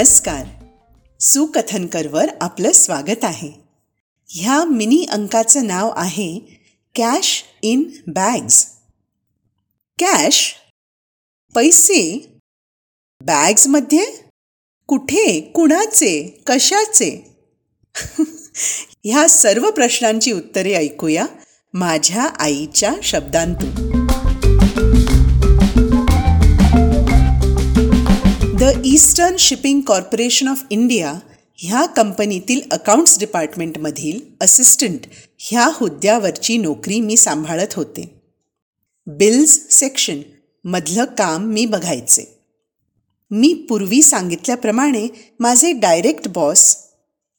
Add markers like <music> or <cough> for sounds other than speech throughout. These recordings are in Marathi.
नमस्कार. सुकथनकरवर आपलं स्वागत आहे. ह्या मिनी अंकाचं नाव आहे कॅश इन बॅग्स. कॅश पैसे बॅग्समध्ये? कुठे कुणाचे कशाचे? ह्या सर्व प्रश्नांची उत्तरे ऐकूया माझ्या आईच्या शब्दांतून. The eastern shipping corporation of India ह्या कंपनीतील अकाउंट्स डिपार्टमेंटमधील असिस्टंट ह्या हुद्द्यावरची नोकरी मी सांभाळत होते. बिल्स सेक्शन मधलं काम मी बघायचे. मी पूर्वी सांगितल्याप्रमाणे माझे direct boss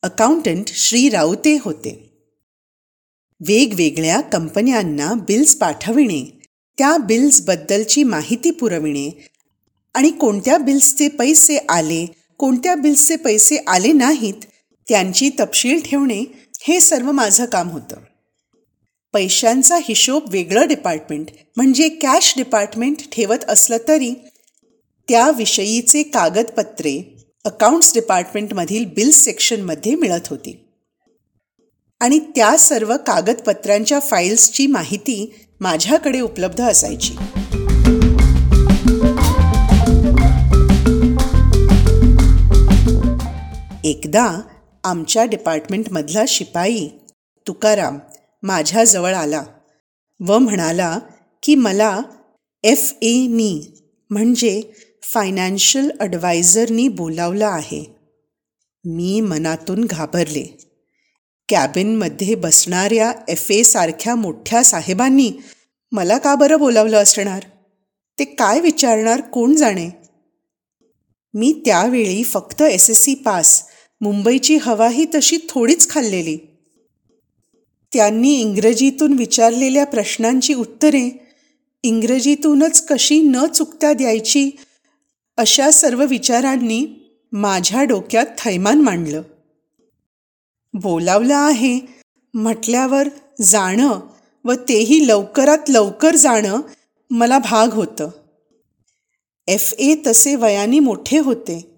accountant Shri Raute होते. वेगवेगळ्या कंपन्यांना बिल्स पाठविणे त्या बिल्सबद्दलची माहिती पुरविणे आणि कोणत्या बिल्सचे पैसे आले कोणत्या बिल्सचे पैसे आले नाहीत त्यांची तपशील ठेवणे हे सर्व माझं काम होतं. पैशांचा हिशोब वेगळं डिपार्टमेंट म्हणजे कॅश डिपार्टमेंट ठेवत असलं तरी त्याविषयीचे कागदपत्रे अकाउंट्स डिपार्टमेंटमधील बिल्स सेक्शनमध्ये मिळत होती. आणि त्या सर्व कागदपत्रांच्या फाईल्सची माहिती माझ्याकडे उपलब्ध असायची. एकदा आमच्या डिपार्टमेंटमधला शिपाई तुकाराम माझ्याजवळ आला व म्हणाला की मला एफ एनी म्हणजे फायनान्शियल ॲडवायझरनी बोलावलं आहे. मी मनातून घाबरले. कॅबिनमध्ये बसणाऱ्या एफ एसारख्या मोठ्या साहेबांनी मला का बरं बोलावलं असणार? ते काय विचारणार? कोण जाणे? मी त्यावेळी फक्त एस एस सी पास मुंबईची हवाही तशी थोडीच खाल्लेली. त्यांनी इंग्रजीतून विचारलेल्या प्रश्नांची उत्तरे इंग्रजीतूनच कशी न चुकता द्यायची अशा सर्व विचारांनी माझ्या डोक्यात थैमान मांडलं. बोलावलं आहे म्हटल्यावर जाणं व तेही लवकरात लवकर जाणं मला भाग होतं. एफ ए तसे वयाने मोठे होते.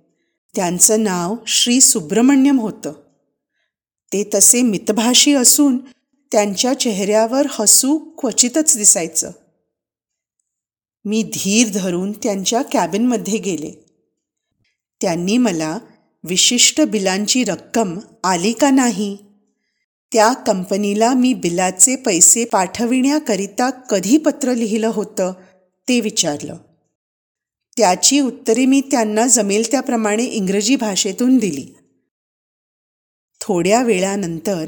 त्यांचं नाव श्री सुब्रमण्यम होतं. ते तसे मितभाषी असून त्यांच्या चेहऱ्यावर हसू क्वचितच दिसायचं. मी धीर धरून त्यांच्या कॅबिनमध्ये गेले. त्यांनी मला विशिष्ट बिलांची रक्कम आली का नाही? त्या कंपनीला मी बिलाचे पैसे पाठविण्याकरिता कधी पत्र लिहिलं होतं? ते विचारलं. त्याची उत्तरे मी त्यांना जमेल त्याप्रमाणे इंग्रजी भाषेतून दिली. थोड्या वेळानंतर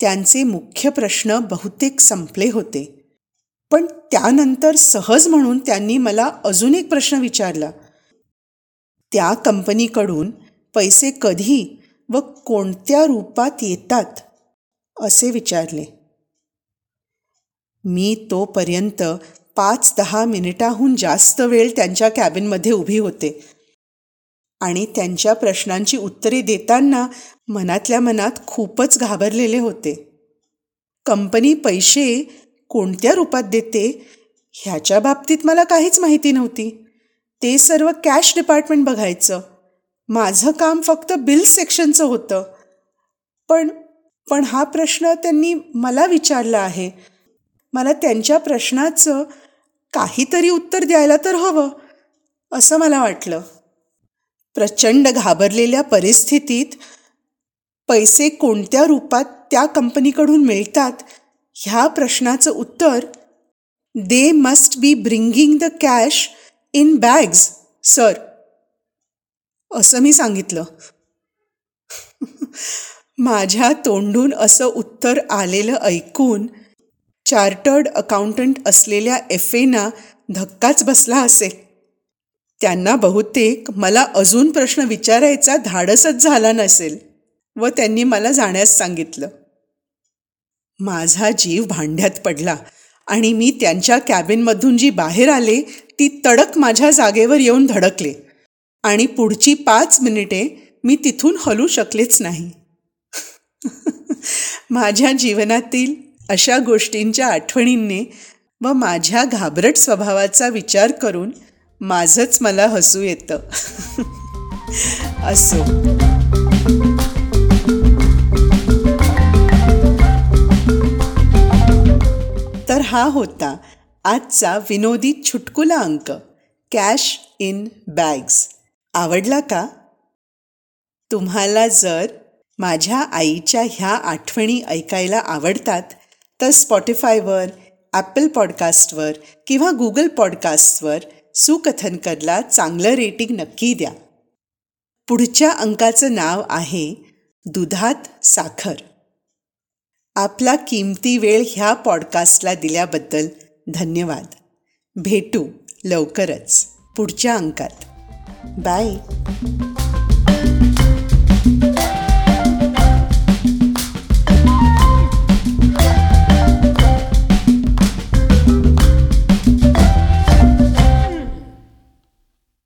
त्यांचे मुख्य प्रश्न बहुतेक संपले होते. पण त्यानंतर सहज म्हणून त्यांनी मला अजून एक प्रश्न विचारला. त्या कंपनीकडून पैसे कधी व कोणत्या रूपात येतात? असे विचारले. मी तोपर्यंत पाच दहा मिनिटाहून जास्त वेळ त्यांच्या कॅबिनमध्ये उभी होते. आणि त्यांच्या प्रश्नांची उत्तरे देताना मनातल्या मनात खूपच घाबरलेले होते. कंपनी पैसे कोणत्या रूपात देते ह्याच्या बाबतीत मला काहीच माहिती नव्हती. ते सर्व कॅश डिपार्टमेंट बघायचं. माझं काम फक्त बिल सेक्शनचं होतं. पण पण हा प्रश्न त्यांनी मला विचारला आहे. मला त्यांच्या प्रश्नाचं काहीतरी उत्तर द्यायला तर हवं असं मला वाटलं. प्रचंड घाबरलेल्या परिस्थितीत पैसे कोणत्या रूपात त्या कंपनीकडून मिळतात ह्या प्रश्नाचं उत्तर they must be bringing the cash in bags sir असं मी सांगितलं. <laughs> माझ्या तोंडून असं उत्तर आलेलं ऐकून चार्टर्ड अकाउंटंट असलेल्या एफ एना धक्काच बसला असेल. त्यांना बहुतेक मला अजून प्रश्न विचारायचा धाडसच झाला नसेल व त्यांनी मला जाण्यास सांगितलं. माझा जीव भांड्यात पडला आणि मी त्यांच्या कॅबिनमधून जी बाहेर आले ती तडक माझ्या जागेवर येऊन धडकले आणि पुढची पाच मिनिटे मी तिथून हलू शकलेच नाही. <laughs> माझ्या जीवनातील अशा गोष्टींच्या आठवणींनी व माझ्या घाबरट स्वभावाचा विचार करून माझंच मला हसू येतं. <laughs> असो. तर हा होता आजचा विनोदी छुटकुला अंक कॅश इन बॅग्स. आवडला का? तुम्हाला जर माझ्या आईच्या ह्या आठवणी ऐकायला आवडतात तर स्पॉटीफायवर ॲपल पॉडकास्टवर किंवा गुगल पॉडकास्टवर सुकथनकरला चांगलं रेटिंग नक्की द्या. पुढच्या अंकाचं नाव आहे दुधात साखर. आपला किमती वेळ ह्या पॉडकास्टला दिल्याबद्दल धन्यवाद. भेटू लवकरच पुढच्या अंकात. बाय